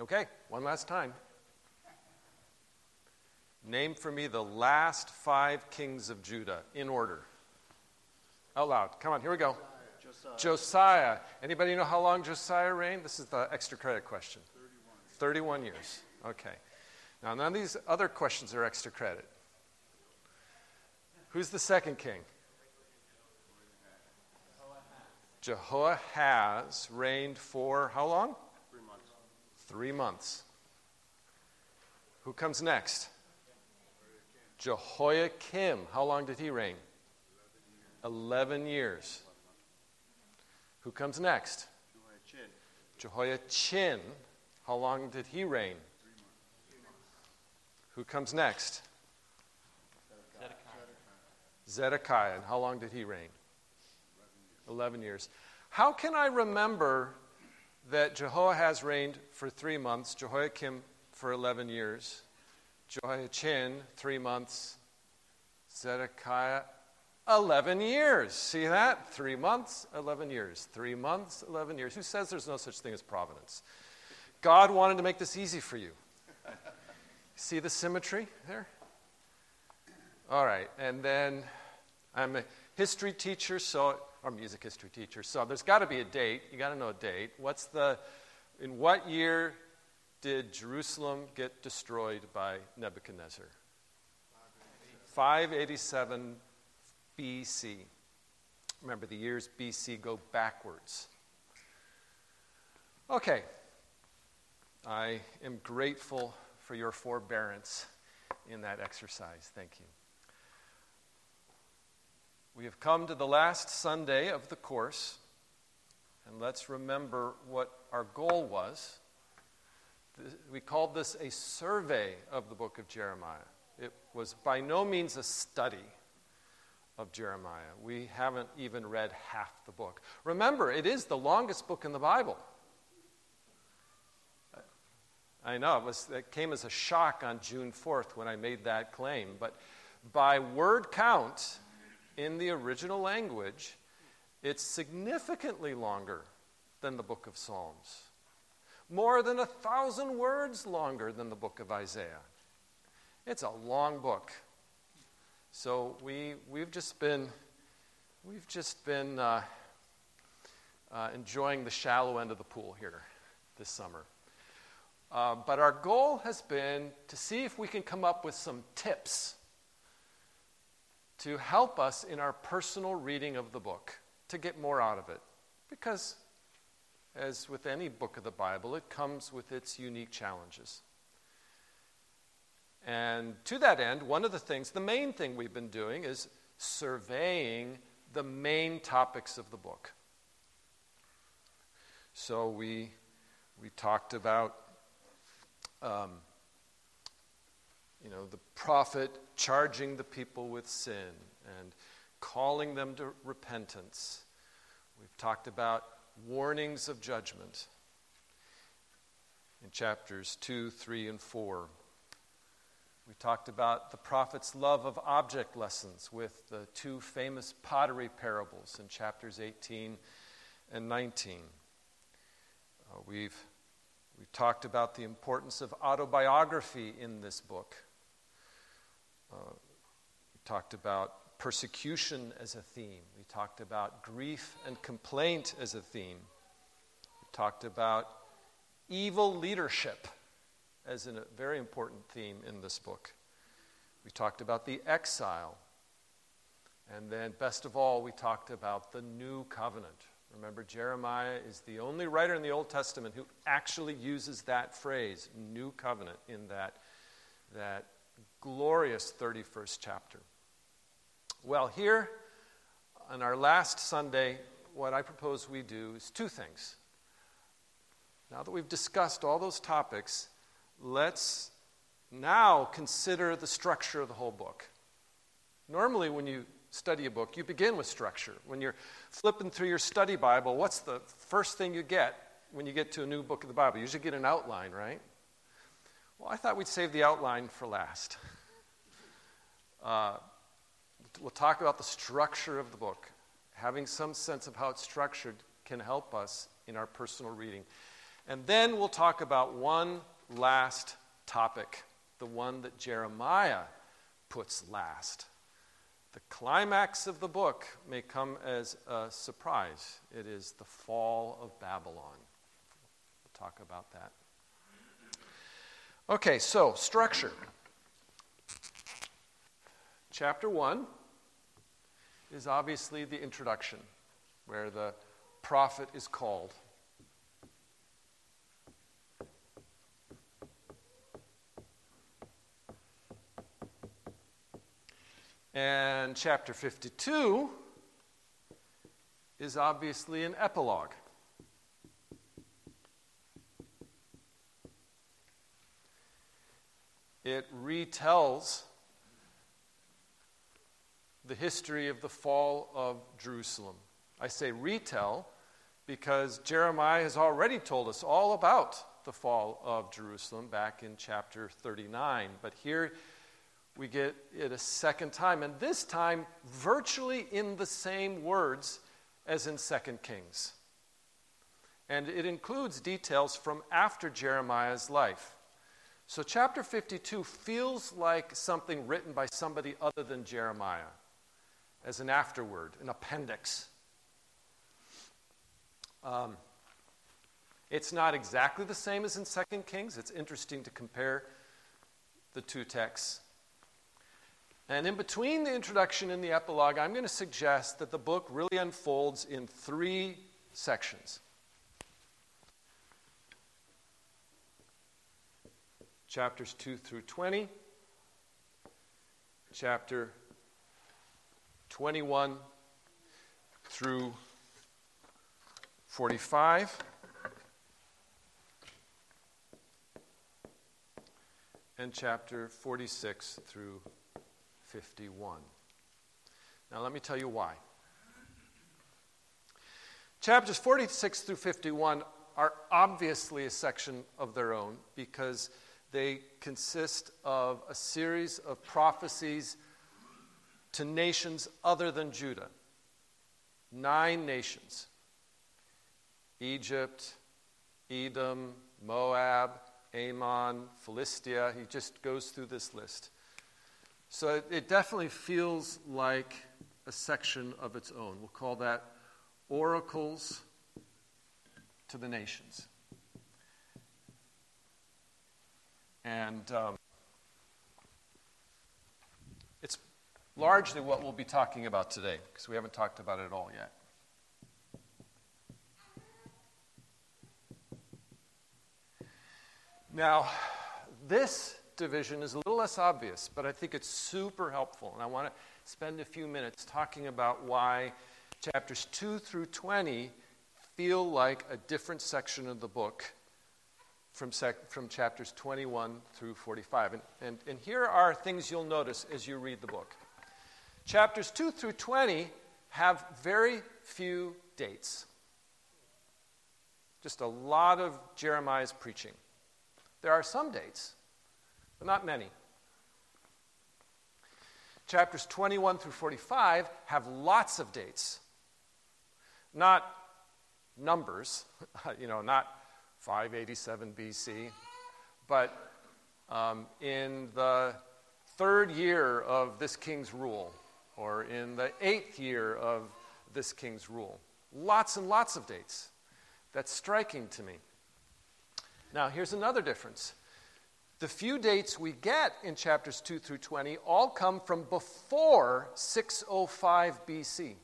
Okay, one last time. Name for me the last five kings of Judah in order. Out loud. Come on, here we go. Josiah. Josiah. Anybody know how long Josiah reigned? This is the extra credit question. 31. 31 years. Okay. Now, none of these other questions are extra credit. Who's the second king? Jehoahaz reigned for how long? Three months. Who comes next? Jehoiakim. How long did he reign? Eleven years. Who comes next? Jehoiachin. Jehoiachin. How long did he reign? Who comes next? Zedekiah. And how long did he reign? 11 years. How can I remember that Jehoahaz reigned for three months, Jehoiakim for 11 years, Jehoiachin, three months, Zedekiah, 11 years. See that? Three months, 11 years. Three months, 11 years. Who says there's no such thing as providence? God wanted to make this easy for you. See the symmetry there? All right, and then I'm a history teacher, so or music history teacher, so there's got to be a date. You got to know a date. What's the in what year did Jerusalem get destroyed by Nebuchadnezzar? 587 BC. Remember, the years BC go backwards. Okay. I am grateful for your forbearance in that exercise. Thank you. We have come to the last Sunday of the course, and let's remember what our goal was. We called this a survey of the book of Jeremiah. It was by no means a study of Jeremiah. We haven't even read half the book. Remember, it is the longest book in the Bible. I know, it, was, it came as a shock on June 4th when I made that claim. But by word count, in the original language, it's significantly longer than the book of Psalms. More than a thousand words longer than the book of Isaiah. It's a long book. So we, we've just been, we've just been uh, uh, enjoying the shallow end of the pool here this summer. Uh, but our goal has been to see if we can come up with some tips to help us in our personal reading of the book to get more out of it. Because, as with any book of the Bible, it comes with its unique challenges. And to that end, one of the things, the main thing we've been doing is surveying the main topics of the book. So we, we talked about um, you know, the prophet charging the people with sin and calling them to repentance. We've talked about warnings of judgment in chapters 2, 3, and 4. We talked about the prophet's love of object lessons with the two famous pottery parables in chapters 18 and 19. Uh, we've we talked about the importance of autobiography in this book. Uh, we talked about persecution as a theme. We talked about grief and complaint as a theme. We talked about evil leadership as a very important theme in this book. We talked about the exile. And then, best of all, we talked about the new covenant. Remember, Jeremiah is the only writer in the Old Testament who actually uses that phrase, new covenant, in that, that glorious 31st chapter. Well, here on our last Sunday, what I propose we do is two things. Now that we've discussed all those topics, let's now consider the structure of the whole book. Normally, when you study a book, you begin with structure. When you're flipping through your study Bible, what's the first thing you get when you get to a new book of the Bible? You usually get an outline, right? Well, I thought we'd save the outline for last. Uh, we'll talk about the structure of the book. Having some sense of how it's structured can help us in our personal reading. And then we'll talk about one last topic, the one that Jeremiah puts last. The climax of the book may come as a surprise. It is the fall of Babylon. We'll talk about that. Okay, so structure. Chapter 1 is obviously the introduction, where the prophet is called. And chapter 52 is obviously an epilogue. It retells the history of the fall of Jerusalem. I say retell because Jeremiah has already told us all about the fall of Jerusalem back in chapter 39. But here we get it a second time, and this time virtually in the same words as in 2 Kings. And it includes details from after Jeremiah's life. So, chapter 52 feels like something written by somebody other than Jeremiah as an afterword, an appendix. Um, it's not exactly the same as in 2 Kings. It's interesting to compare the two texts. And in between the introduction and the epilogue, I'm going to suggest that the book really unfolds in three sections. Chapters 2 through 20, chapter 21 through 45, and chapter 46 through 51. Now, let me tell you why. Chapters 46 through 51 are obviously a section of their own because they consist of a series of prophecies to nations other than Judah. Nine nations Egypt, Edom, Moab, Ammon, Philistia. He just goes through this list. So it, it definitely feels like a section of its own. We'll call that Oracles to the Nations. And um, it's largely what we'll be talking about today, because we haven't talked about it at all yet. Now, this division is a little less obvious, but I think it's super helpful. And I want to spend a few minutes talking about why chapters 2 through 20 feel like a different section of the book from, sec- from chapters 21 through 45. And, and, and here are things you'll notice as you read the book. Chapters 2 through 20 have very few dates, just a lot of Jeremiah's preaching. There are some dates, but not many. Chapters 21 through 45 have lots of dates, not numbers, you know, not 587 BC, but um, in the third year of this king's rule, or in the eighth year of this king's rule. Lots and lots of dates. That's striking to me. Now, here's another difference the few dates we get in chapters 2 through 20 all come from before 605 BC.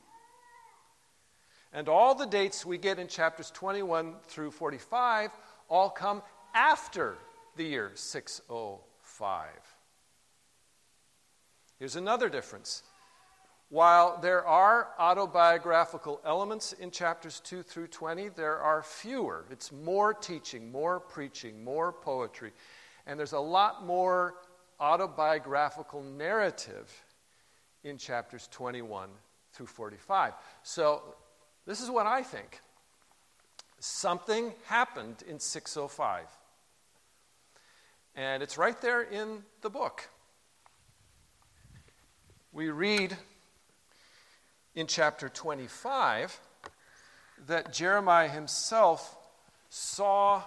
And all the dates we get in chapters 21 through 45 all come after the year 605. Here's another difference. While there are autobiographical elements in chapters 2 through 20, there are fewer. It's more teaching, more preaching, more poetry. And there's a lot more autobiographical narrative in chapters 21 through 45. So, this is what I think. Something happened in 605. And it's right there in the book. We read in chapter 25 that Jeremiah himself saw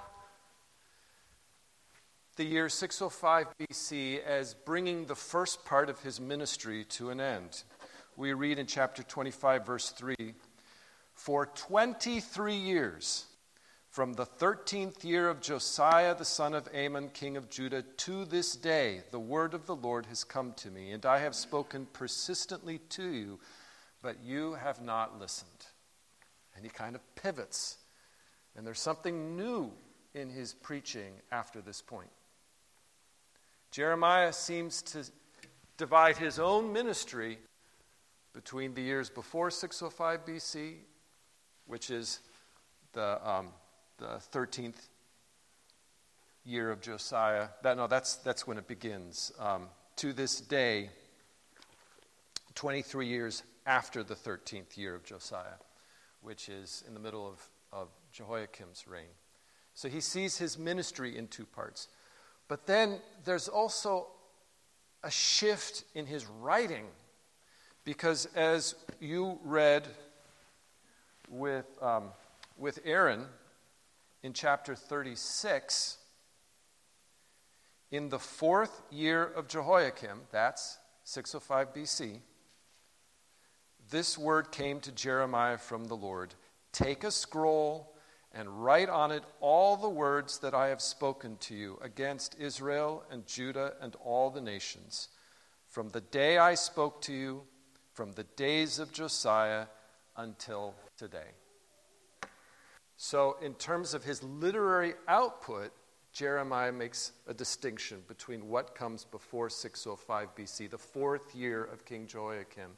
the year 605 BC as bringing the first part of his ministry to an end. We read in chapter 25, verse 3 For 23 years, from the 13th year of Josiah the son of Amon, king of Judah, to this day, the word of the Lord has come to me, and I have spoken persistently to you, but you have not listened. And he kind of pivots. And there's something new in his preaching after this point. Jeremiah seems to divide his own ministry between the years before 605 BC, which is the, um, the 13th year of Josiah. That, no, that's, that's when it begins. Um, to this day, 23 years after the 13th year of Josiah, which is in the middle of, of Jehoiakim's reign. So he sees his ministry in two parts. But then there's also a shift in his writing, because as you read with, um, with Aaron in chapter 36, in the fourth year of Jehoiakim, that's 605 BC, this word came to Jeremiah from the Lord. Take a scroll and write on it all the words that I have spoken to you against Israel and Judah and all the nations, from the day I spoke to you, from the days of Josiah until today. So, in terms of his literary output, Jeremiah makes a distinction between what comes before 605 BC, the fourth year of King Jehoiakim,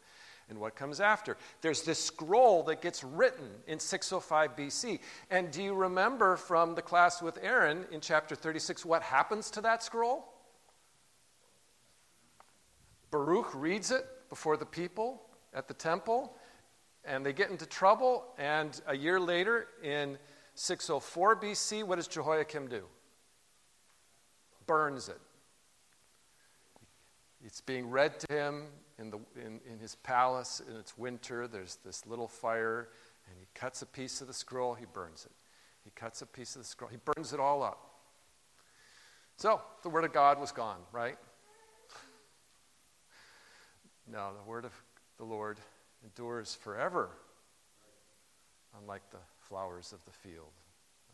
and what comes after. There's this scroll that gets written in 605 BC. And do you remember from the class with Aaron in chapter 36 what happens to that scroll? Baruch reads it before the people at the temple, and they get into trouble. And a year later, in 604 BC, what does Jehoiakim do? Burns it. It's being read to him in, the, in, in his palace, and it's winter. There's this little fire, and he cuts a piece of the scroll, he burns it. He cuts a piece of the scroll, he burns it all up. So, the word of God was gone, right? No, the word of the Lord endures forever, unlike the flowers of the field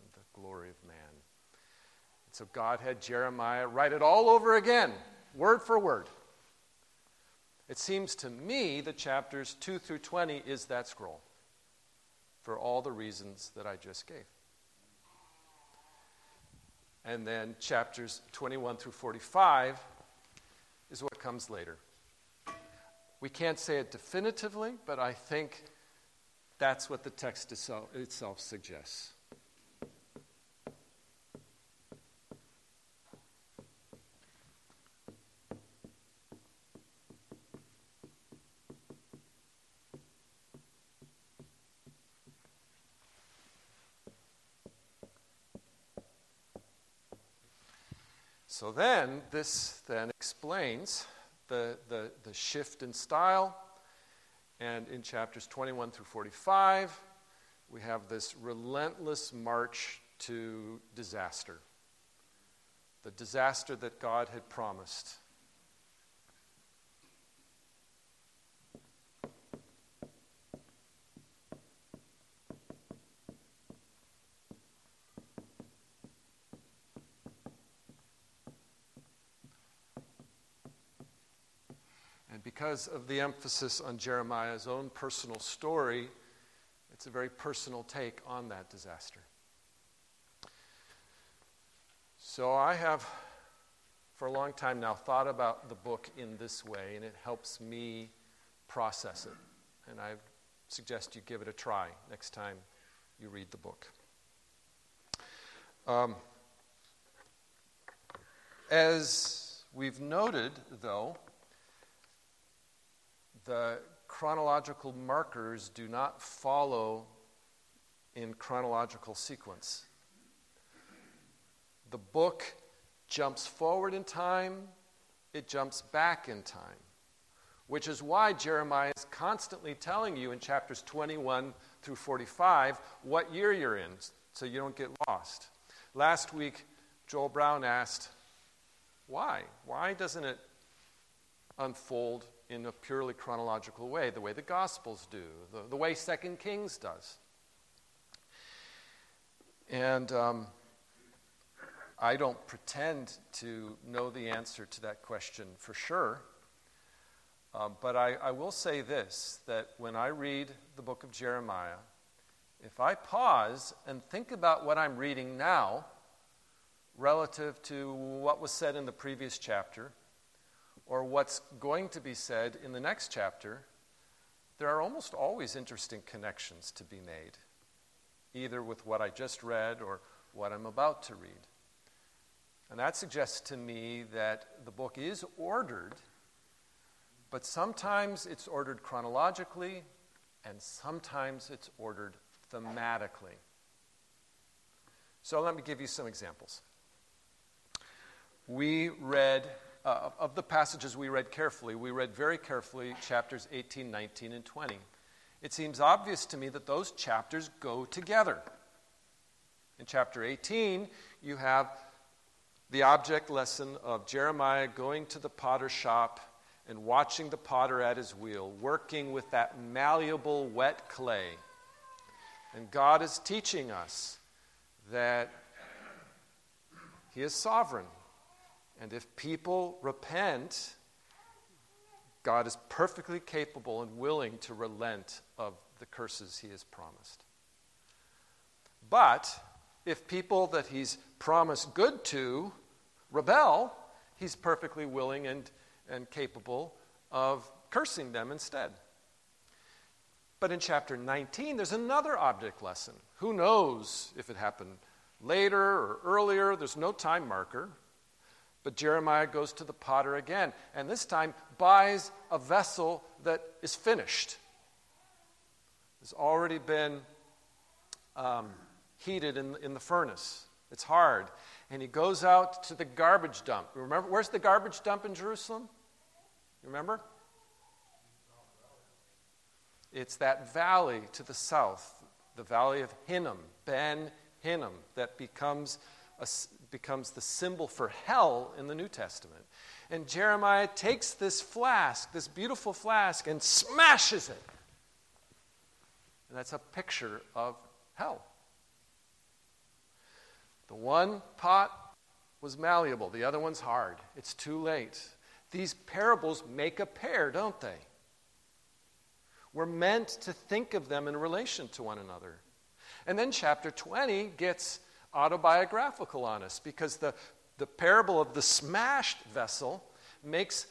and the glory of man. And so God had Jeremiah write it all over again, word for word. It seems to me that chapters 2 through 20 is that scroll for all the reasons that I just gave. And then chapters 21 through 45 is what comes later. We can't say it definitively, but I think that's what the text itself suggests. So then, this then explains the, the, the shift in style. And in chapters 21 through 45, we have this relentless march to disaster. The disaster that God had promised. Because of the emphasis on Jeremiah's own personal story, it's a very personal take on that disaster. So I have, for a long time now, thought about the book in this way, and it helps me process it. And I suggest you give it a try next time you read the book. Um, as we've noted, though, the chronological markers do not follow in chronological sequence. The book jumps forward in time, it jumps back in time, which is why Jeremiah is constantly telling you in chapters 21 through 45 what year you're in so you don't get lost. Last week, Joel Brown asked, Why? Why doesn't it unfold in a purely chronological way, the way the Gospels do, the, the way Second Kings does? And um, I don't pretend to know the answer to that question for sure. Uh, but I, I will say this that when I read the book of Jeremiah, if I pause and think about what I'm reading now relative to what was said in the previous chapter or what's going to be said in the next chapter, there are almost always interesting connections to be made, either with what I just read or what I'm about to read. And that suggests to me that the book is ordered, but sometimes it's ordered chronologically, and sometimes it's ordered thematically. So let me give you some examples. We read, uh, of the passages we read carefully, we read very carefully chapters 18, 19, and 20. It seems obvious to me that those chapters go together. In chapter 18, you have the object lesson of Jeremiah going to the potter shop and watching the potter at his wheel, working with that malleable, wet clay. And God is teaching us that He is sovereign. And if people repent, God is perfectly capable and willing to relent of the curses He has promised. But if people that He's promised good to rebel, He's perfectly willing and, and capable of cursing them instead. But in chapter 19, there's another object lesson. Who knows if it happened later or earlier? There's no time marker. But Jeremiah goes to the potter again, and this time buys a vessel that is finished. It's already been um, heated in, in the furnace. It's hard. And he goes out to the garbage dump. Remember, where's the garbage dump in Jerusalem? You Remember? It's that valley to the south, the valley of Hinnom, Ben Hinnom, that becomes, a, becomes the symbol for hell in the New Testament. And Jeremiah takes this flask, this beautiful flask, and smashes it. And that's a picture of hell. The one pot was malleable, the other one's hard. It's too late. These parables make a pair, don't they? We're meant to think of them in relation to one another. And then chapter 20 gets autobiographical on us because the, the parable of the smashed vessel makes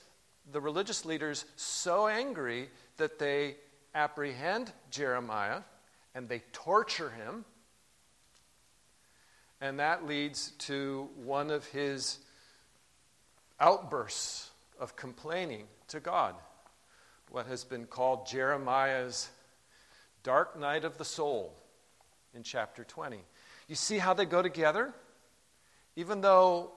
the religious leaders so angry that they apprehend Jeremiah and they torture him. And that leads to one of his outbursts of complaining to God what has been called Jeremiah's dark night of the soul in chapter 20. You see how they go together? Even though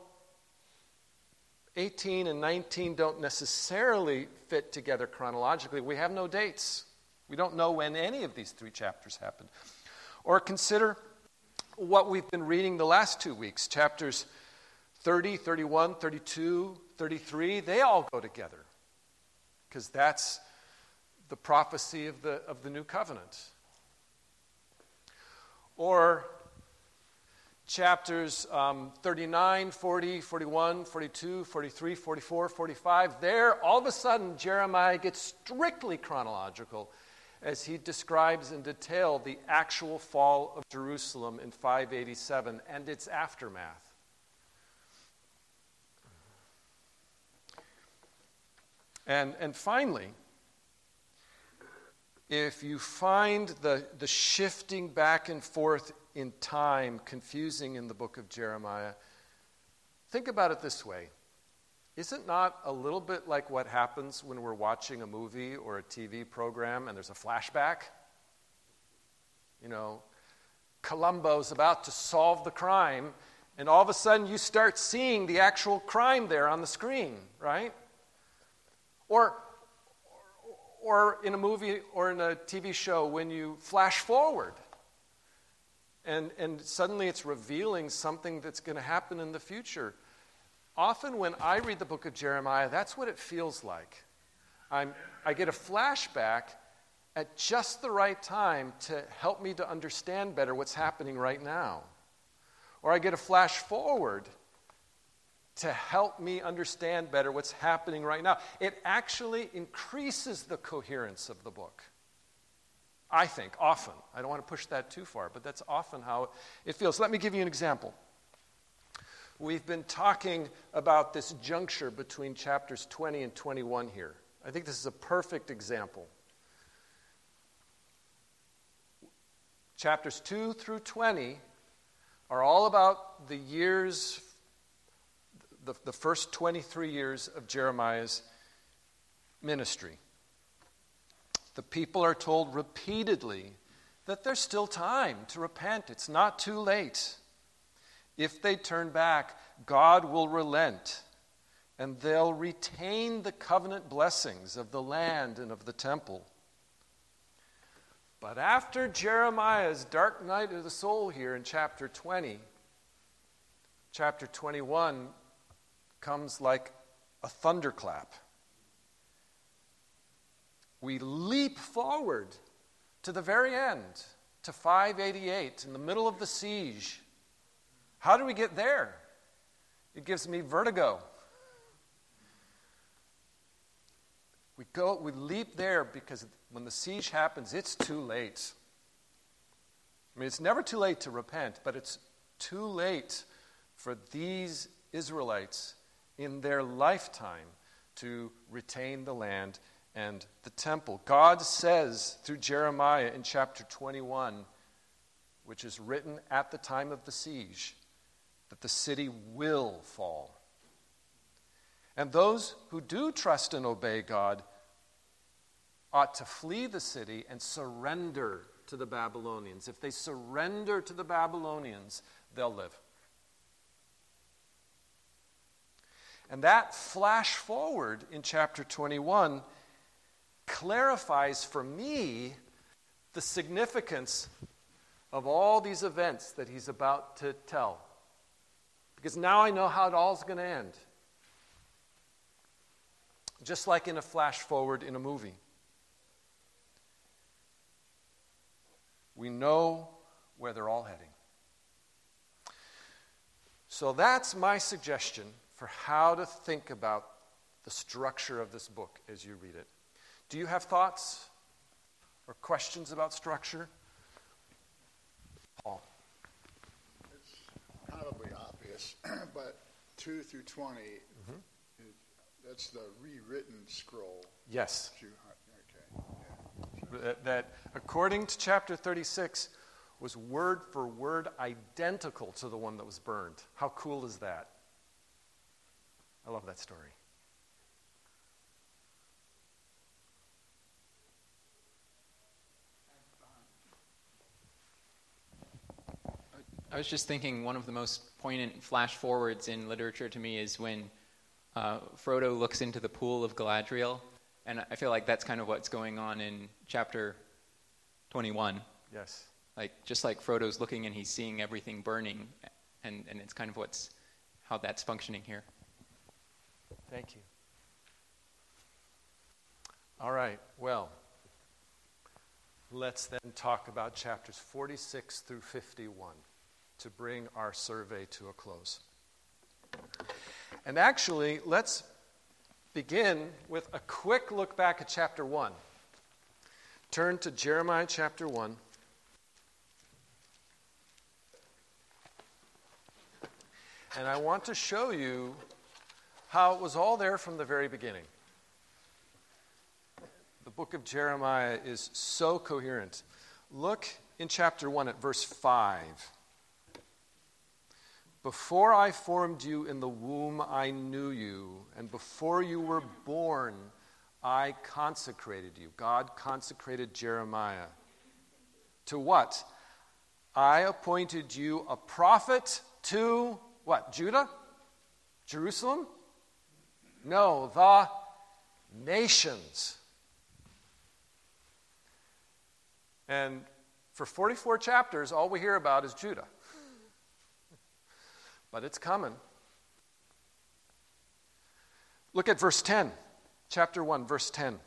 18 and 19 don't necessarily fit together chronologically, we have no dates. We don't know when any of these three chapters happened. Or consider what we've been reading the last two weeks chapters 30, 31, 32, 33. They all go together because that's the prophecy of the, of the new covenant. Or chapters um, 39, 40, 41, 42, 43, 44, 45, there, all of a sudden, Jeremiah gets strictly chronological as he describes in detail the actual fall of Jerusalem in 587 and its aftermath. And, and finally, if you find the, the shifting back and forth in time confusing in the book of Jeremiah, think about it this way. Is it not a little bit like what happens when we're watching a movie or a TV program and there's a flashback? You know, Columbo's about to solve the crime, and all of a sudden you start seeing the actual crime there on the screen, right? Or or in a movie or in a TV show when you flash forward and, and suddenly it's revealing something that's going to happen in the future. often when I read the book of Jeremiah, that's what it feels like. I'm, I get a flashback at just the right time to help me to understand better what's happening right now. Or I get a flash forward to help me understand better what's happening right now. It actually increases the coherence of the book. I think, often. I don't want to push that too far, but that's often how it feels. Let me give you an example. We've been talking about this juncture between chapters 20 and 21 here. I think this is a perfect example. Chapters 2 through 20 are all about the years, the, the first 23 years of Jeremiah's ministry. The people are told repeatedly that there's still time to repent, it's not too late. If they turn back, God will relent and they'll retain the covenant blessings of the land and of the temple. But after Jeremiah's dark night of the soul here in chapter 20, chapter 21 comes like a thunderclap. We leap forward to the very end, to 588, in the middle of the siege. How do we get there? It gives me vertigo. We go, we leap there because when the siege happens, it's too late. I mean, it's never too late to repent, but it's too late for these Israelites in their lifetime to retain the land and the temple. God says through Jeremiah in chapter 21, which is written at the time of the siege, that the city will fall. And those who do trust and obey God ought to flee the city and surrender to the Babylonians. If they surrender to the Babylonians, they'll live. And that flash forward in chapter 21 clarifies for me the significance of all these events that he's about to tell. Because now I know how it all's going to end just like in a flash forward in a movie. We know where they're all heading. So that's my suggestion for how to think about the structure of this book as you read it. Do you have thoughts or questions about structure? Paul. It's probably obvious, but 2 through 20 mm-hmm. That's the rewritten scroll. Yes. Okay. Yeah. That, that, according to chapter 36, was word for word identical to the one that was burned. How cool is that? I love that story. I was just thinking one of the most poignant flash forwards in literature to me is when uh, Frodo looks into the pool of Galadriel, and I feel like that's kind of what's going on in chapter 21. Yes. Like just like Frodo's looking and he's seeing everything burning, and, and it's kind of what's how that's functioning here. Thank you. All right, well, let's then talk about chapters 46 through 51 to bring our survey to a close. And actually, let's begin with a quick look back at chapter 1. Turn to Jeremiah chapter 1. And I want to show you how it was all there from the very beginning. The book of Jeremiah is so coherent. Look in chapter 1 at verse 5. Before I formed you in the womb, I knew you, and before you were born, I consecrated you. God consecrated Jeremiah. To what? I appointed you a prophet to what? Judah? Jerusalem? No, the nations. And for 44 chapters, all we hear about is Judah but it's coming. Look at verse 10, chapter 1, verse 10.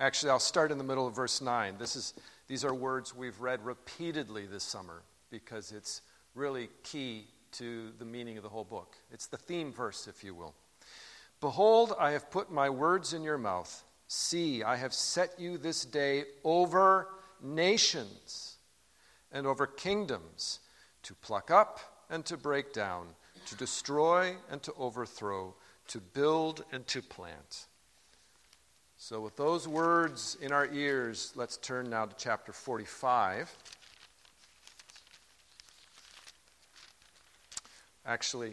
Actually, I'll start in the middle of verse 9. This is, these are words we've read repeatedly this summer because it's really key to the meaning of the whole book. It's the theme verse, if you will. Behold, I have put my words in your mouth. See, I have set you this day over nations and over kingdoms to pluck up and to break down, to destroy and to overthrow, to build and to plant. So, with those words in our ears, let's turn now to chapter 45. Actually,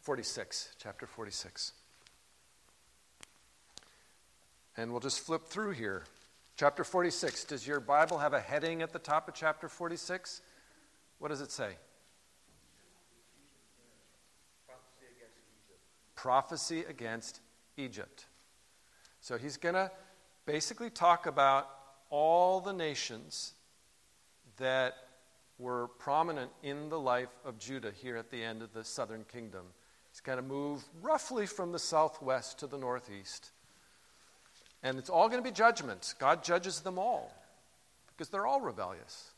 46, chapter 46. And we'll just flip through here. Chapter 46. Does your Bible have a heading at the top of chapter 46? What does it say? Prophecy against Egypt. Prophecy against Egypt. So he's going to basically talk about all the nations that were prominent in the life of Judah here at the end of the southern kingdom. He's going to move roughly from the southwest to the northeast. And it's all going to be judgment. God judges them all because they're all rebellious.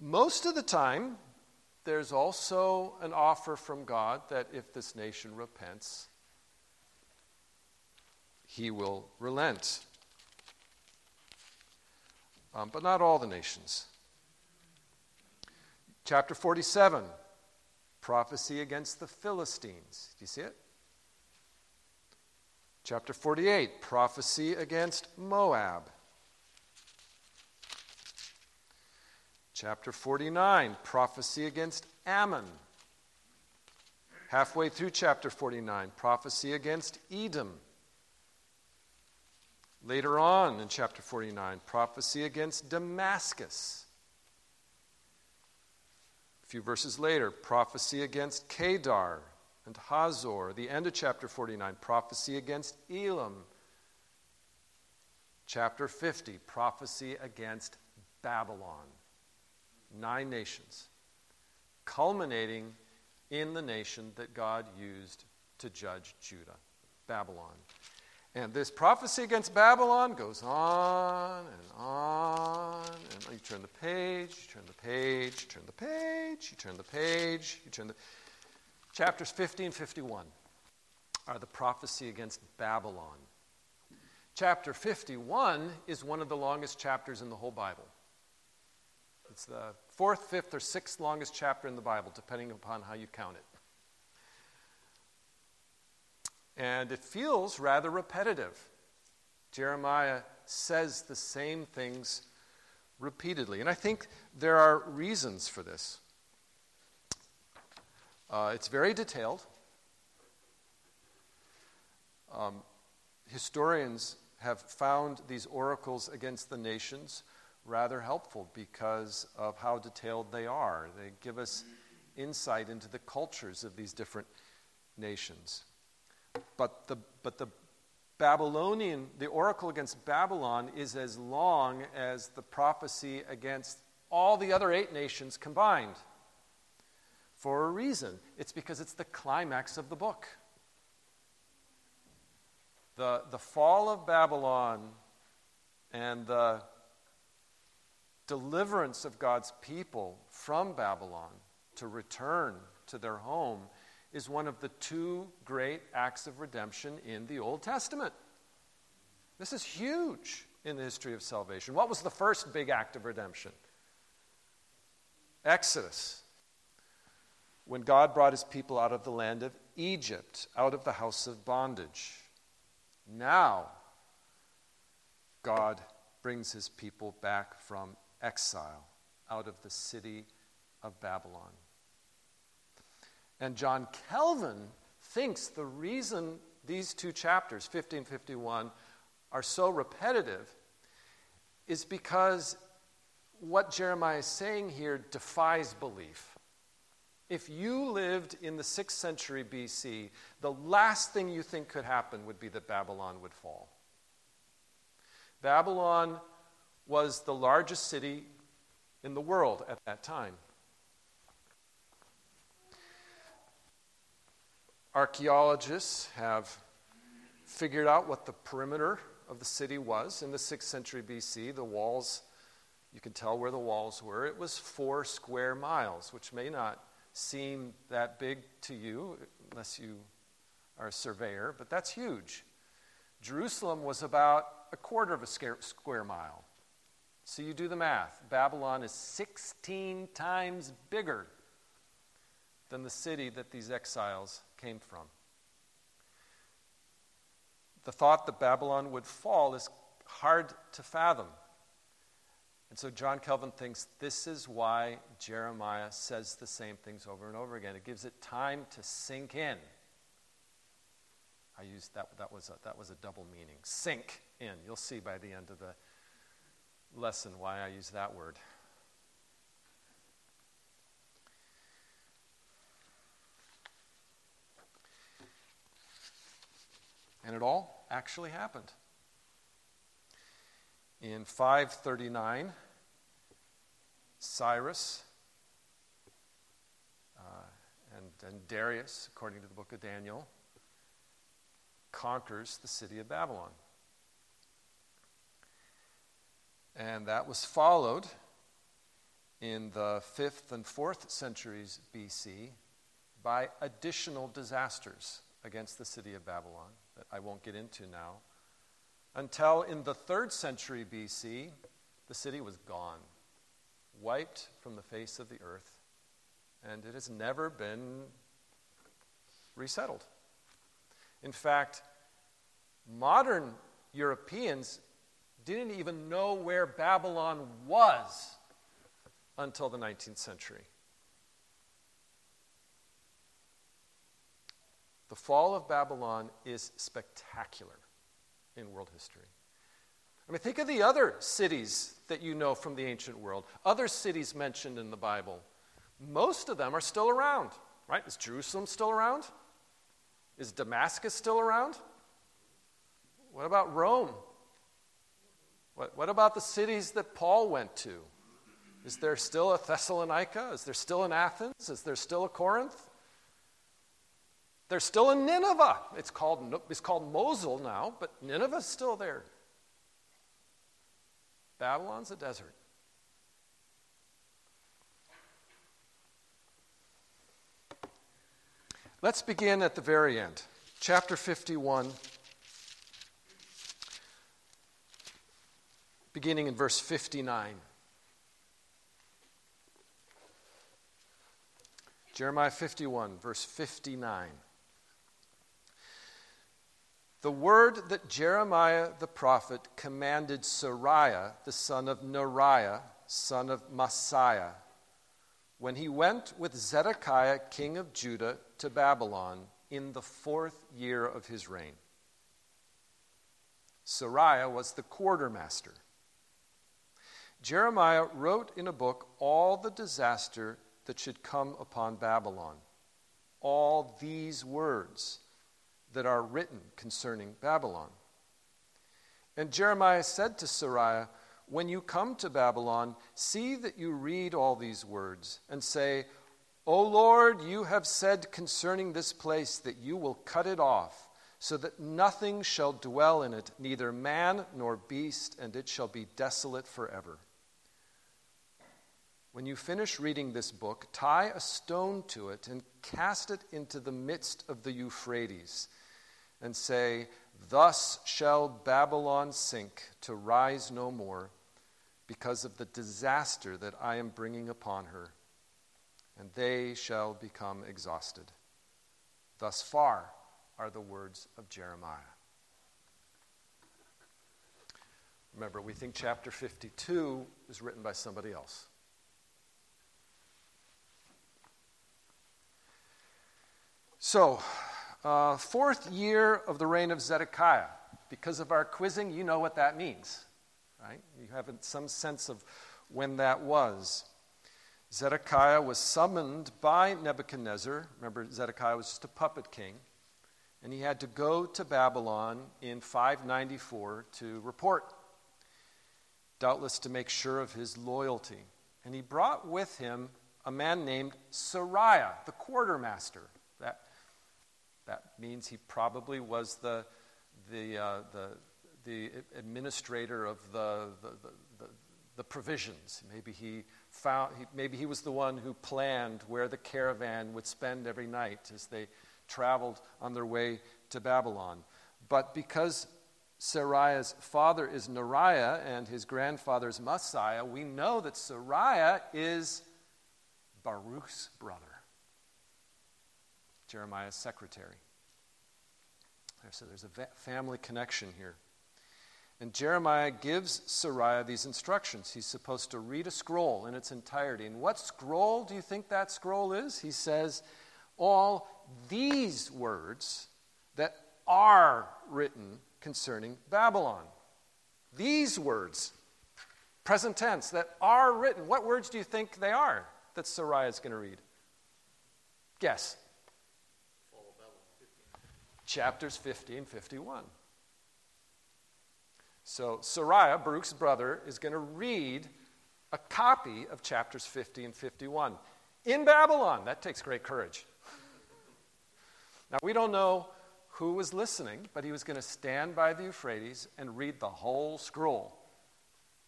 Most of the time, there's also an offer from God that if this nation repents, he will relent. Um, but not all the nations. Chapter 47 prophecy against the Philistines. Do you see it? Chapter 48 prophecy against Moab. Chapter 49 prophecy against Ammon. Halfway through chapter 49, prophecy against Edom. Later on in chapter 49, prophecy against Damascus. A few verses later, prophecy against Kedar and Hazor. The end of chapter 49, prophecy against Elam. Chapter 50, prophecy against Babylon. Nine nations, culminating in the nation that God used to judge Judah, Babylon. And this prophecy against Babylon goes on and on. And you turn the page, you turn the page, you turn the page, you turn the page, you turn the. Chapters 50 and 51 are the prophecy against Babylon. Chapter 51 is one of the longest chapters in the whole Bible. It's the fourth, fifth, or sixth longest chapter in the Bible, depending upon how you count it. And it feels rather repetitive. Jeremiah says the same things repeatedly. And I think there are reasons for this. Uh, it's very detailed. Um, historians have found these oracles against the nations rather helpful because of how detailed they are. They give us insight into the cultures of these different nations. But the, but the Babylonian, the oracle against Babylon is as long as the prophecy against all the other eight nations combined. For a reason. It's because it's the climax of the book. The, the fall of Babylon and the deliverance of God's people from Babylon to return to their home is one of the two great acts of redemption in the Old Testament. This is huge in the history of salvation. What was the first big act of redemption? Exodus. When God brought his people out of the land of Egypt, out of the house of bondage. Now, God brings his people back from exile out of the city of Babylon. And John Calvin thinks the reason these two chapters, 1551, are so repetitive is because what Jeremiah is saying here defies belief. If you lived in the 6th century BC, the last thing you think could happen would be that Babylon would fall. Babylon was the largest city in the world at that time. Archaeologists have figured out what the perimeter of the city was in the 6th century BC. The walls, you can tell where the walls were. It was four square miles, which may not seem that big to you unless you are a surveyor, but that's huge. Jerusalem was about a quarter of a square mile. So you do the math. Babylon is 16 times bigger than the city that these exiles came from. The thought that Babylon would fall is hard to fathom. And so John Calvin thinks this is why Jeremiah says the same things over and over again. It gives it time to sink in. I used that, that, was a, that was a double meaning. Sink in. You'll see by the end of the lesson why I use that word. And it all actually happened. In 539, Cyrus uh, and, and Darius, according to the book of Daniel, conquers the city of Babylon. And that was followed in the 5th and 4th centuries BC by additional disasters against the city of Babylon that I won't get into now. Until in the 3rd century BC, the city was gone, wiped from the face of the earth, and it has never been resettled. In fact, modern Europeans didn't even know where Babylon was until the 19th century. The fall of Babylon is spectacular in world history. I mean, think of the other cities that you know from the ancient world, other cities mentioned in the Bible. Most of them are still around, right? Is Jerusalem still around? Is Damascus still around? What about Rome? What, what about the cities that Paul went to? Is there still a Thessalonica? Is there still an Athens? Is there still a Corinth? There's still in Nineveh. It's called, it's called Mosul now, but Nineveh's still there. Babylon's a desert. Let's begin at the very end. Chapter 51, beginning in verse 59. Jeremiah 51, verse 59. The word that Jeremiah the prophet commanded Seraiah, the son of Neriah, son of Mahseiah, when he went with Zedekiah, king of Judah, to Babylon in the fourth year of his reign. Seraiah was the quartermaster. Jeremiah wrote in a book all the disaster that should come upon Babylon. All these words that are written concerning Babylon. And Jeremiah said to Seraiah, When you come to Babylon, see that you read all these words and say, O Lord, you have said concerning this place that you will cut it off, so that nothing shall dwell in it, neither man nor beast, and it shall be desolate forever. When you finish reading this book, tie a stone to it and cast it into the midst of the Euphrates and say, Thus shall Babylon sink to rise no more because of the disaster that I am bringing upon her, and they shall become exhausted. Thus far are the words of Jeremiah. Remember, we think chapter 52 is written by somebody else. So, uh, fourth year of the reign of Zedekiah. Because of our quizzing, you know what that means, right? You have some sense of when that was. Zedekiah was summoned by Nebuchadnezzar. Remember, Zedekiah was just a puppet king. And he had to go to Babylon in 594 to report, doubtless to make sure of his loyalty. And he brought with him a man named Seraiah, the quartermaster. That means he probably was the, the, uh, the, the administrator of the, the, the, the, provisions. Maybe he, found, maybe he was the one who planned where the caravan would spend every night as they traveled on their way to Babylon. But because Seraiah's father is Neriah and his grandfather is Maaseiah, we know that Seraiah is Baruch's brother, Jeremiah's secretary. So there's a family connection here. And Jeremiah gives Seraiah these instructions. He's supposed to read a scroll in its entirety. And what scroll do you think that scroll is? He says, All these words that are written concerning Babylon. These words, present tense, that are written. What words do you think they are that Seraiah is going to read? Guess. Chapters 50 and 51. So Seraiah, Baruch's brother, is going to read a copy of chapters 50 and 51 in Babylon. That takes great courage. Now, we don't know who was listening, but he was going to stand by the Euphrates and read the whole scroll.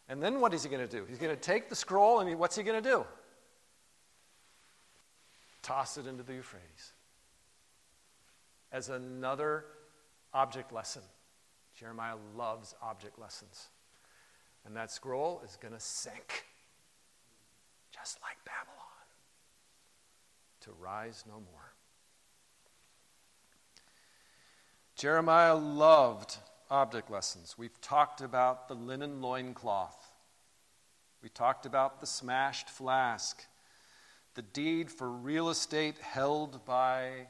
And then what is he going to do? He's going to take the scroll and he, what's he going to do? Toss it into the Euphrates as another object lesson. Jeremiah loves object lessons. And that scroll is going to sink, just like Babylon, to rise no more. Jeremiah loved object lessons. We've talked about the linen loincloth. We talked about the smashed flask, the deed for real estate held by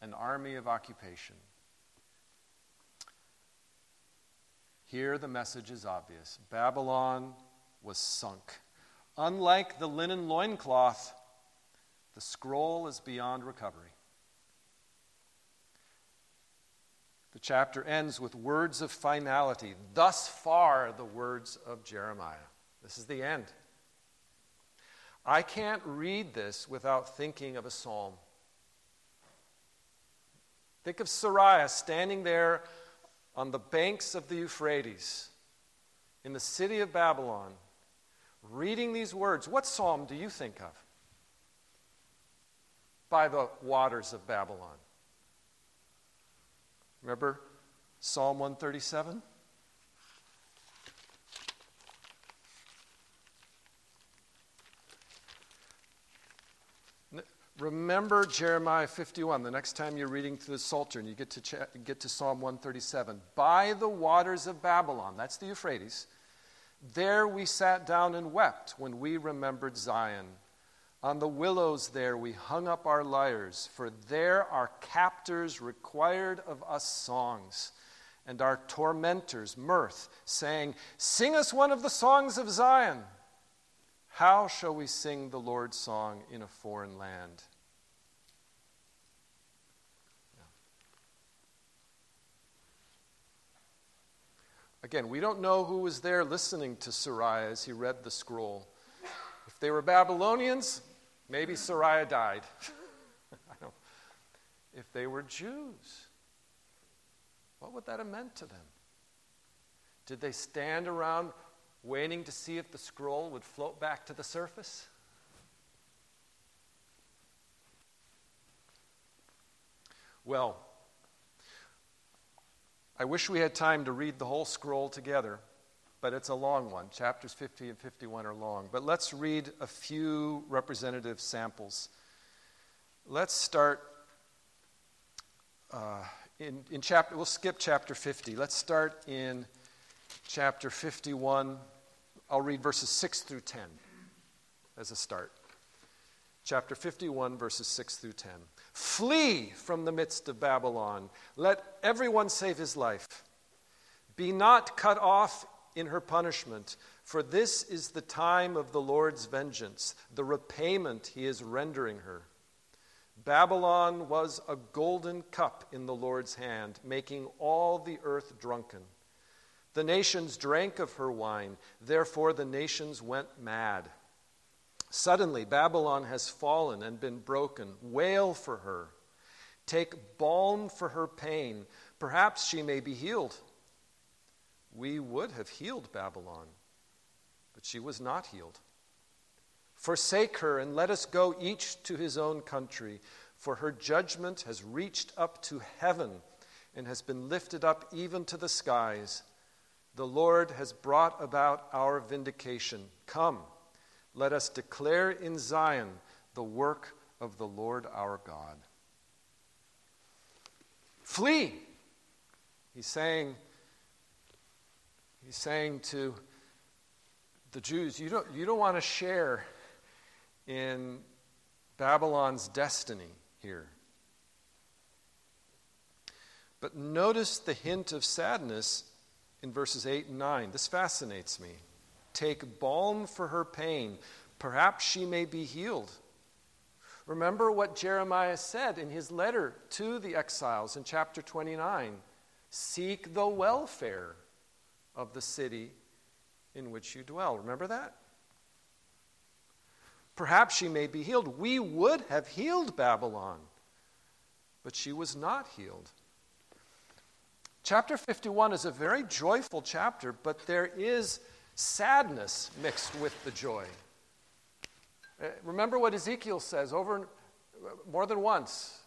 an army of occupation. Here, the message is obvious Babylon was sunk. Unlike the linen loincloth, the scroll is beyond recovery. The chapter ends with words of finality. Thus far, the words of Jeremiah. This is the end. I can't read this without thinking of a psalm. Think of Seraiah standing there on the banks of the Euphrates in the city of Babylon, reading these words. What psalm do you think of? By the waters of Babylon. Remember Psalm 137? Remember Jeremiah 51 the next time you're reading through the Psalter and you get to, get to Psalm 137. By the waters of Babylon, that's the Euphrates, there we sat down and wept when we remembered Zion. On the willows there we hung up our lyres, for there our captors required of us songs, and our tormentors mirth, saying, Sing us one of the songs of Zion. How shall we sing the Lord's song in a foreign land? Again, we don't know who was there listening to Seraiah as he read the scroll. If they were Babylonians, maybe Seraiah died. if they were Jews, what would that have meant to them? Did they stand around waiting to see if the scroll would float back to the surface? Well, I wish we had time to read the whole scroll together, but it's a long one. Chapters 50 and 51 are long. But let's read a few representative samples. Let's start uh, in, in chapter, we'll skip chapter 50. Let's start in chapter 51 I'll read verses 6 through 10 as a start. Chapter 51, verses 6 through 10. Flee from the midst of Babylon. Let everyone save his life. Be not cut off in her punishment, for this is the time of the Lord's vengeance, the repayment he is rendering her. Babylon was a golden cup in the Lord's hand, making all the earth drunken. The nations drank of her wine, therefore the nations went mad. Suddenly, Babylon has fallen and been broken. Wail for her. Take balm for her pain. Perhaps she may be healed. We would have healed Babylon, but she was not healed. Forsake her and let us go each to his own country, for her judgment has reached up to heaven and has been lifted up even to the skies. The Lord has brought about our vindication. Come, let us declare in Zion the work of the Lord our God. Flee. He's saying, he's saying to the Jews, you don't, you don't want to share in Babylon's destiny here. But notice the hint of sadness in verses 8 and 9. This fascinates me. Take balm for her pain. Perhaps she may be healed. Remember what Jeremiah said in his letter to the exiles in chapter 29 Seek the welfare of the city in which you dwell. Remember that? Perhaps she may be healed. We would have healed Babylon, but she was not healed. Chapter 51 is a very joyful chapter, but there is sadness mixed with the joy. Uh, remember what Ezekiel says over more than once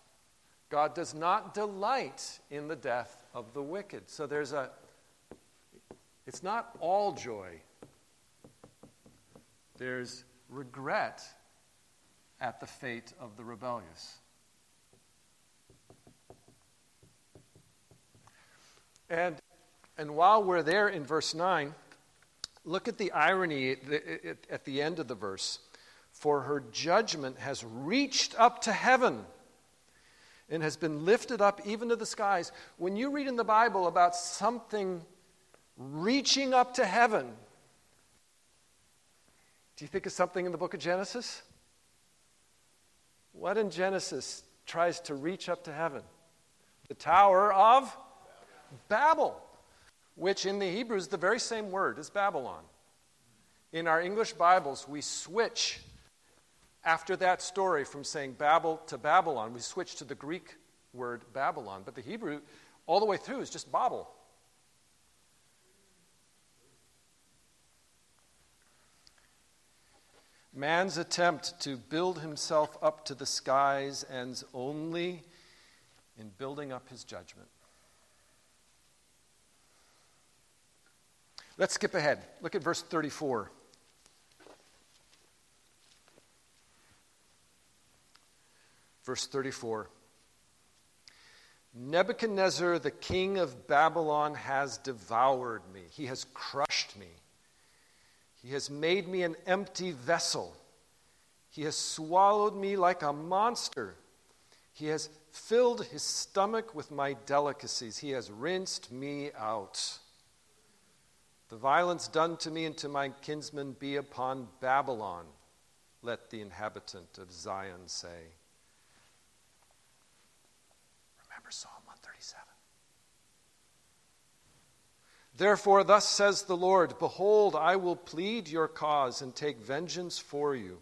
God does not delight in the death of the wicked. So there's a, it's not all joy. There's regret at the fate of the rebellious. And, and while we're there in verse 9, look at the irony at the end of the verse. For her judgment has reached up to heaven and has been lifted up even to the skies. When you read in the Bible about something reaching up to heaven, do you think of something in the book of Genesis? What in Genesis tries to reach up to heaven? The Tower of Babel, which in the Hebrew is the very same word as Babylon. In our English Bibles, we switch after that story from saying Babel to Babylon, we switch to the Greek word Babylon. But the Hebrew, all the way through, is just Babel. Man's attempt to build himself up to the skies ends only in building up his judgment. Let's skip ahead. Look at verse 34. Verse 34. Nebuchadnezzar, the king of Babylon, has devoured me. He has crushed me. He has made me an empty vessel. He has swallowed me like a monster. He has filled his stomach with my delicacies. He has rinsed me out. The violence done to me and to my kinsmen be upon Babylon, let the inhabitant of Zion say. Remember Psalm 137. Therefore, thus says the Lord Behold, I will plead your cause and take vengeance for you.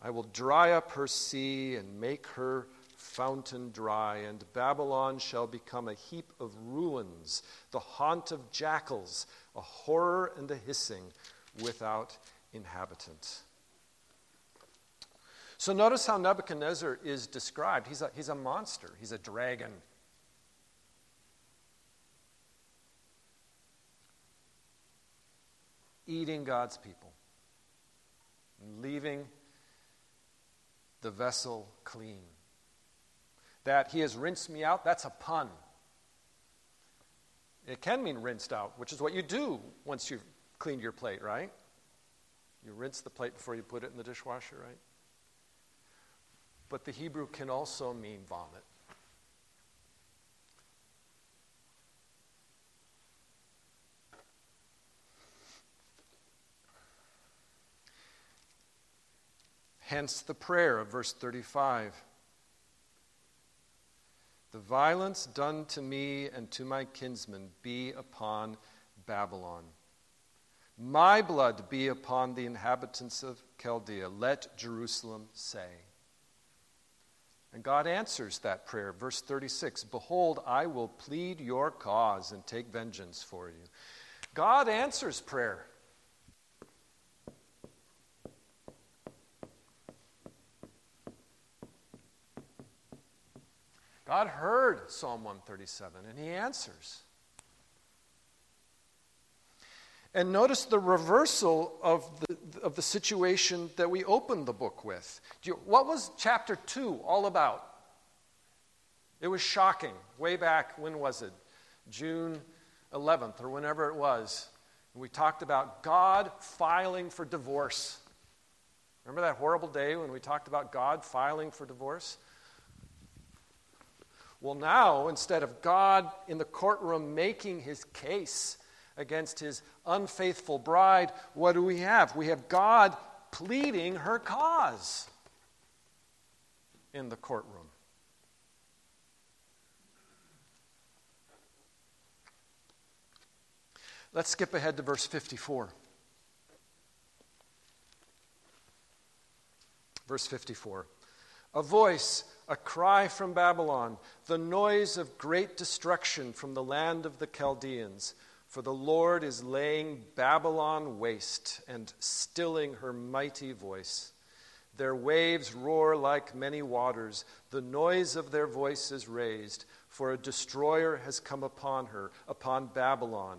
I will dry up her sea and make her fountain dry, and Babylon shall become a heap of ruins, the haunt of jackals, a horror and a hissing without inhabitant. So notice how Nebuchadnezzar is described. He's a, he's a monster, he's a dragon. Eating God's people, leaving the vessel clean that he has rinsed me out, that's a pun. It can mean rinsed out, which is what you do once you've cleaned your plate, right? You rinse the plate before you put it in the dishwasher, right? But the Hebrew can also mean vomit. Hence the prayer of verse 35 the violence done to me and to my kinsmen be upon Babylon. My blood be upon the inhabitants of Chaldea. Let Jerusalem say. And God answers that prayer. Verse 36 Behold, I will plead your cause and take vengeance for you. God answers prayer. God heard Psalm 137 and he answers. And notice the reversal of the, of the situation that we opened the book with. You, what was chapter 2 all about? It was shocking. Way back, when was it? June 11th or whenever it was. We talked about God filing for divorce. Remember that horrible day when we talked about God filing for divorce? Well, now, instead of God in the courtroom making his case against his unfaithful bride, what do we have? We have God pleading her cause in the courtroom. Let's skip ahead to verse 54. Verse 54. A voice a cry from Babylon, the noise of great destruction from the land of the Chaldeans. For the Lord is laying Babylon waste and stilling her mighty voice. Their waves roar like many waters, the noise of their voice is raised, for a destroyer has come upon her, upon Babylon.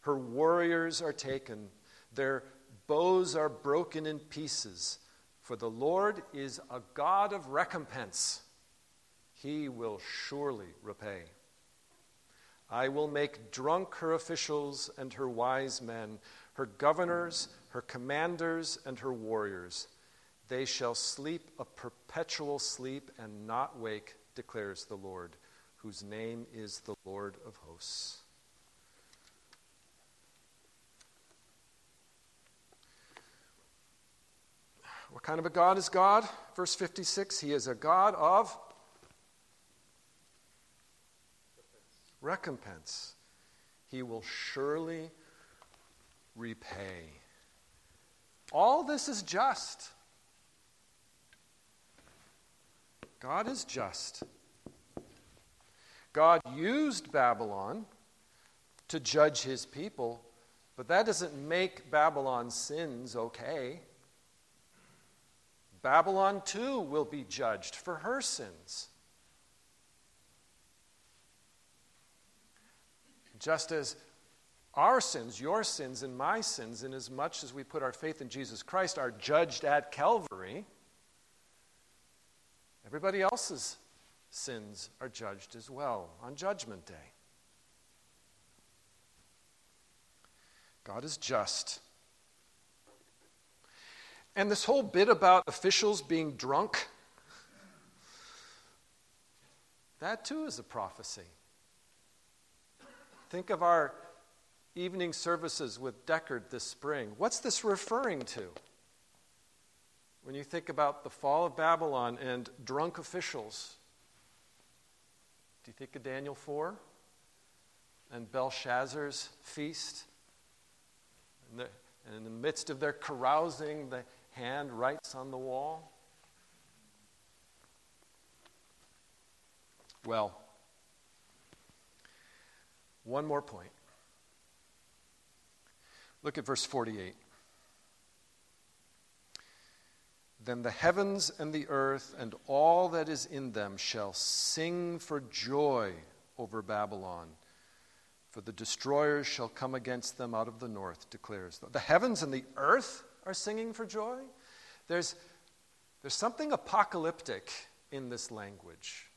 Her warriors are taken, their bows are broken in pieces. For the Lord is a God of recompense. He will surely repay. I will make drunk her officials and her wise men, her governors, her commanders, and her warriors. They shall sleep a perpetual sleep and not wake, declares the Lord, whose name is the Lord of hosts. What kind of a God is God? Verse 56 He is a God of recompense. He will surely repay. All this is just. God is just. God used Babylon to judge his people, but that doesn't make Babylon's sins okay. Babylon too will be judged for her sins. Just as our sins, your sins, and my sins, in as much as we put our faith in Jesus Christ, are judged at Calvary, everybody else's sins are judged as well on Judgment Day. God is just. And this whole bit about officials being drunk, that too is a prophecy. Think of our evening services with Deckard this spring. What's this referring to? When you think about the fall of Babylon and drunk officials, do you think of Daniel 4 and Belshazzar's feast? And, the, and in the midst of their carousing, the hand writes on the wall? Well, one more point. Look at verse 48. Then the heavens and the earth and all that is in them shall sing for joy over Babylon. For the destroyers shall come against them out of the north, declares the, the heavens and the earth are singing for joy. There's, there's something apocalyptic in this language.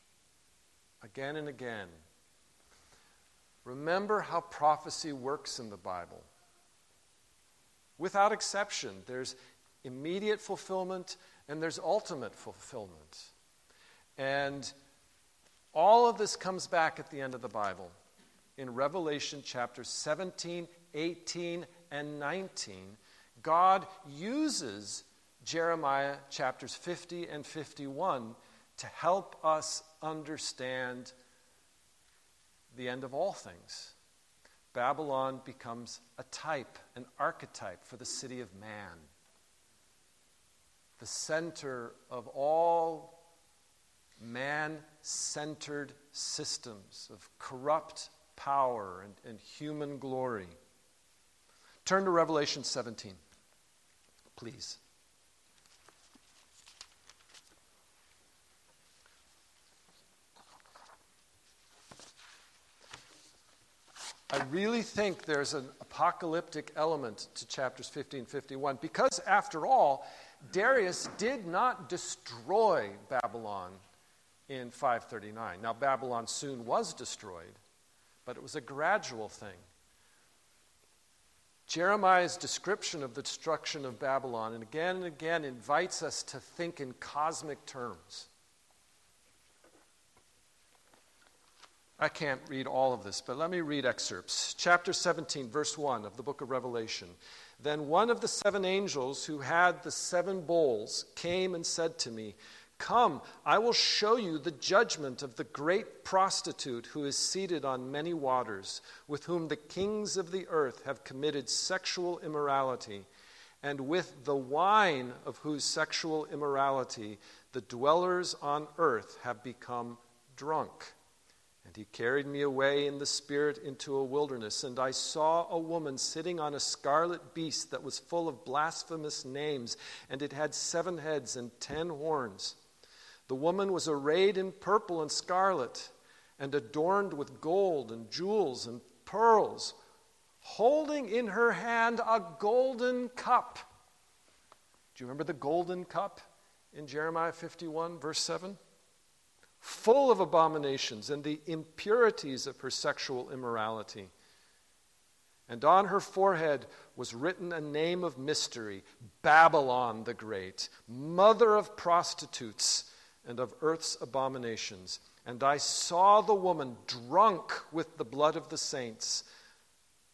Again and again, Remember how prophecy works in the Bible. Without exception, there's immediate fulfillment and there's ultimate fulfillment. And all of this comes back at the end of the Bible. In Revelation chapters 17, 18, and 19, God uses Jeremiah chapters 50 and 51 to help us understand the end of all things. Babylon becomes a type, an archetype for the city of man, the center of all man centered systems of corrupt power and, and human glory. Turn to Revelation 17, please. I really think there's an apocalyptic element to chapters 50 and 51 because, after all, Darius did not destroy Babylon in 539. Now, Babylon soon was destroyed, but it was a gradual thing. Jeremiah's description of the destruction of Babylon, and again and again, invites us to think in cosmic terms. I can't read all of this, but let me read excerpts. Chapter 17, verse 1 of the book of Revelation. Then one of the seven angels who had the seven bowls came and said to me, Come, I will show you the judgment of the great prostitute who is seated on many waters, with whom the kings of the earth have committed sexual immorality, and with the wine of whose sexual immorality the dwellers on earth have become drunk. And he carried me away in the Spirit into a wilderness, and I saw a woman sitting on a scarlet beast that was full of blasphemous names, and it had seven heads and ten horns. The woman was arrayed in purple and scarlet, and adorned with gold and jewels and pearls, holding in her hand a golden cup. Do you remember the golden cup in Jeremiah 51, verse 7? full of abominations and the impurities of her sexual immorality. And on her forehead was written a name of mystery Babylon the Great, mother of prostitutes and of earth's abominations. And I saw the woman drunk with the blood of the saints,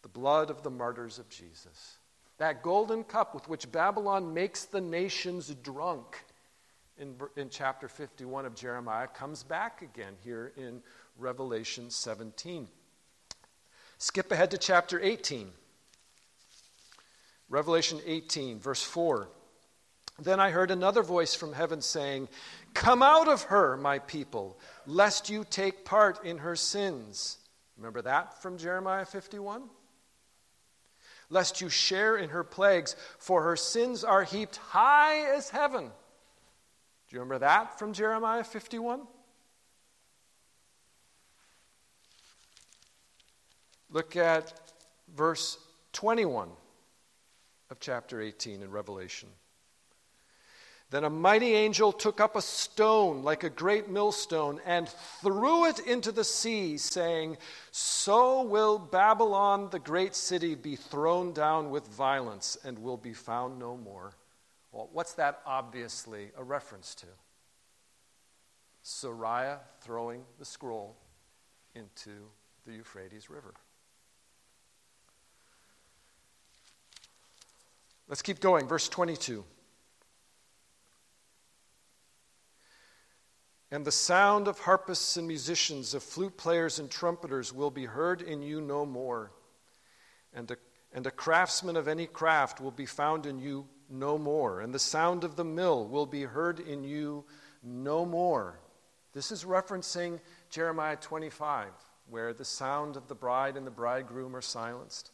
the blood of the martyrs of Jesus. That golden cup with which Babylon makes the nations drunk in, in chapter 51 of Jeremiah comes back again here in Revelation 17. Skip ahead to chapter 18. Revelation 18, verse 4. Then I heard another voice from heaven saying, Come out of her, my people, lest you take part in her sins. Remember that from Jeremiah 51? Lest you share in her plagues, for her sins are heaped high as heaven. Do you remember that from Jeremiah 51? Look at verse 21 of chapter 18 in Revelation. Then a mighty angel took up a stone like a great millstone and threw it into the sea, saying, So will Babylon, the great city, be thrown down with violence and will be found no more. Well, what's that obviously a reference to? Seraiah throwing the scroll into the Euphrates River. Let's keep going. Verse 22. And the sound of harpists and musicians, of flute players and trumpeters will be heard in you no more. And a, and a craftsman of any craft will be found in you no more, and the sound of the mill will be heard in you no more. This is referencing Jeremiah 25, where the sound of the bride and the bridegroom are silenced.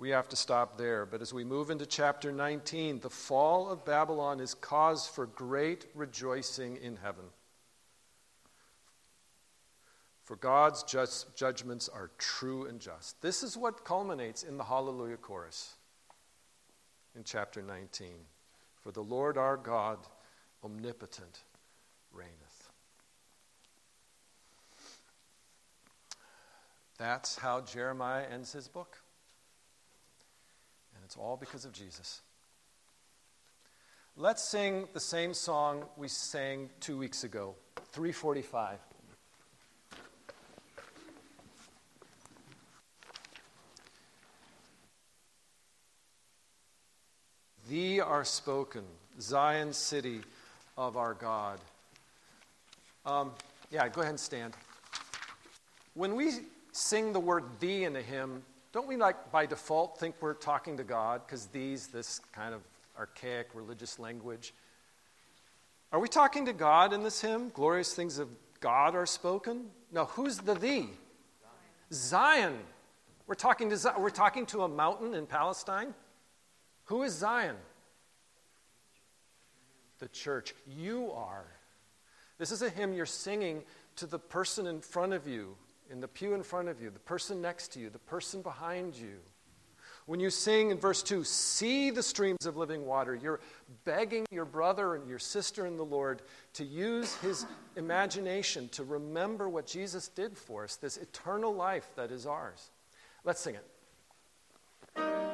We have to stop there, but as we move into chapter 19, the fall of Babylon is cause for great rejoicing in heaven. For God's just judgments are true and just. This is what culminates in the Hallelujah chorus in chapter 19. For the Lord our God, omnipotent, reigneth. That's how Jeremiah ends his book. It's all because of Jesus. Let's sing the same song we sang two weeks ago, 345. Thee are spoken, Zion city of our God. Um, yeah, go ahead and stand. When we sing the word thee in a hymn, don't we like by default think we're talking to God because these, this kind of archaic religious language? Are we talking to God in this hymn? Glorious things of God are spoken? No, who's the thee? Zion. We're talking to we're talking to a mountain in Palestine. Who is Zion? The church. You are. This is a hymn you're singing to the person in front of you, in the pew in front of you, the person next to you, the person behind you. When you sing in verse 2, see the streams of living water, you're begging your brother and your sister in the Lord to use his imagination to remember what Jesus did for us, this eternal life that is ours. Let's sing it.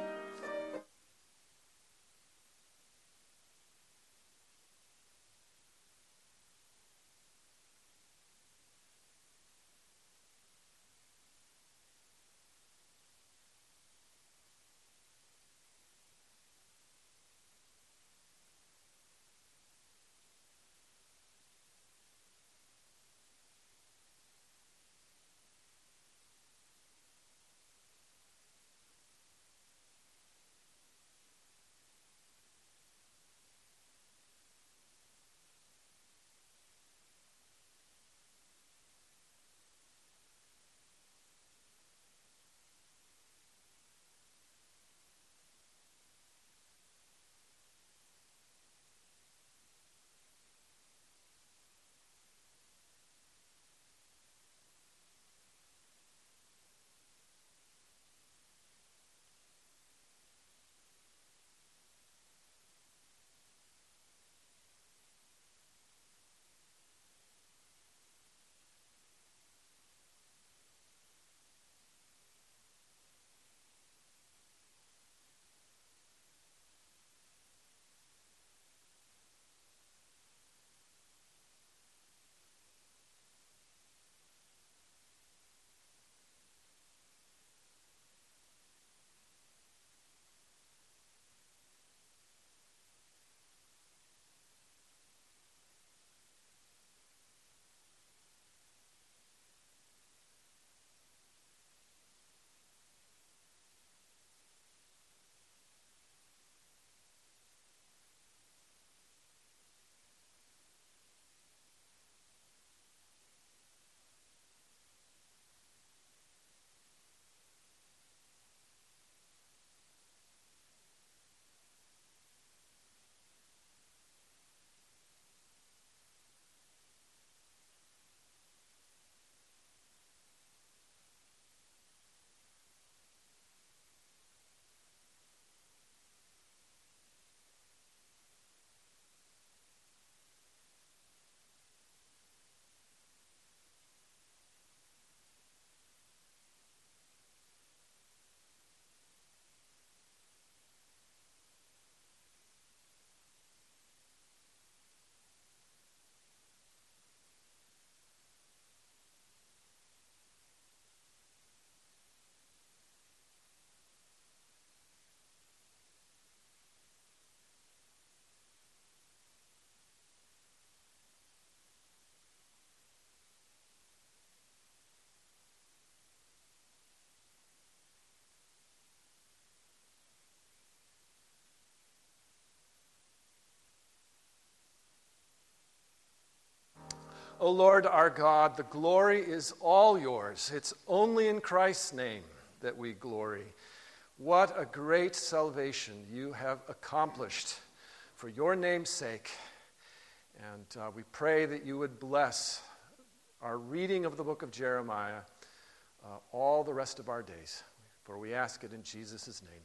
O Lord our God, the glory is all yours. It's only in Christ's name that we glory. What a great salvation you have accomplished for your name's sake. And uh, we pray that you would bless our reading of the book of Jeremiah uh, all the rest of our days. For we ask it in Jesus' name.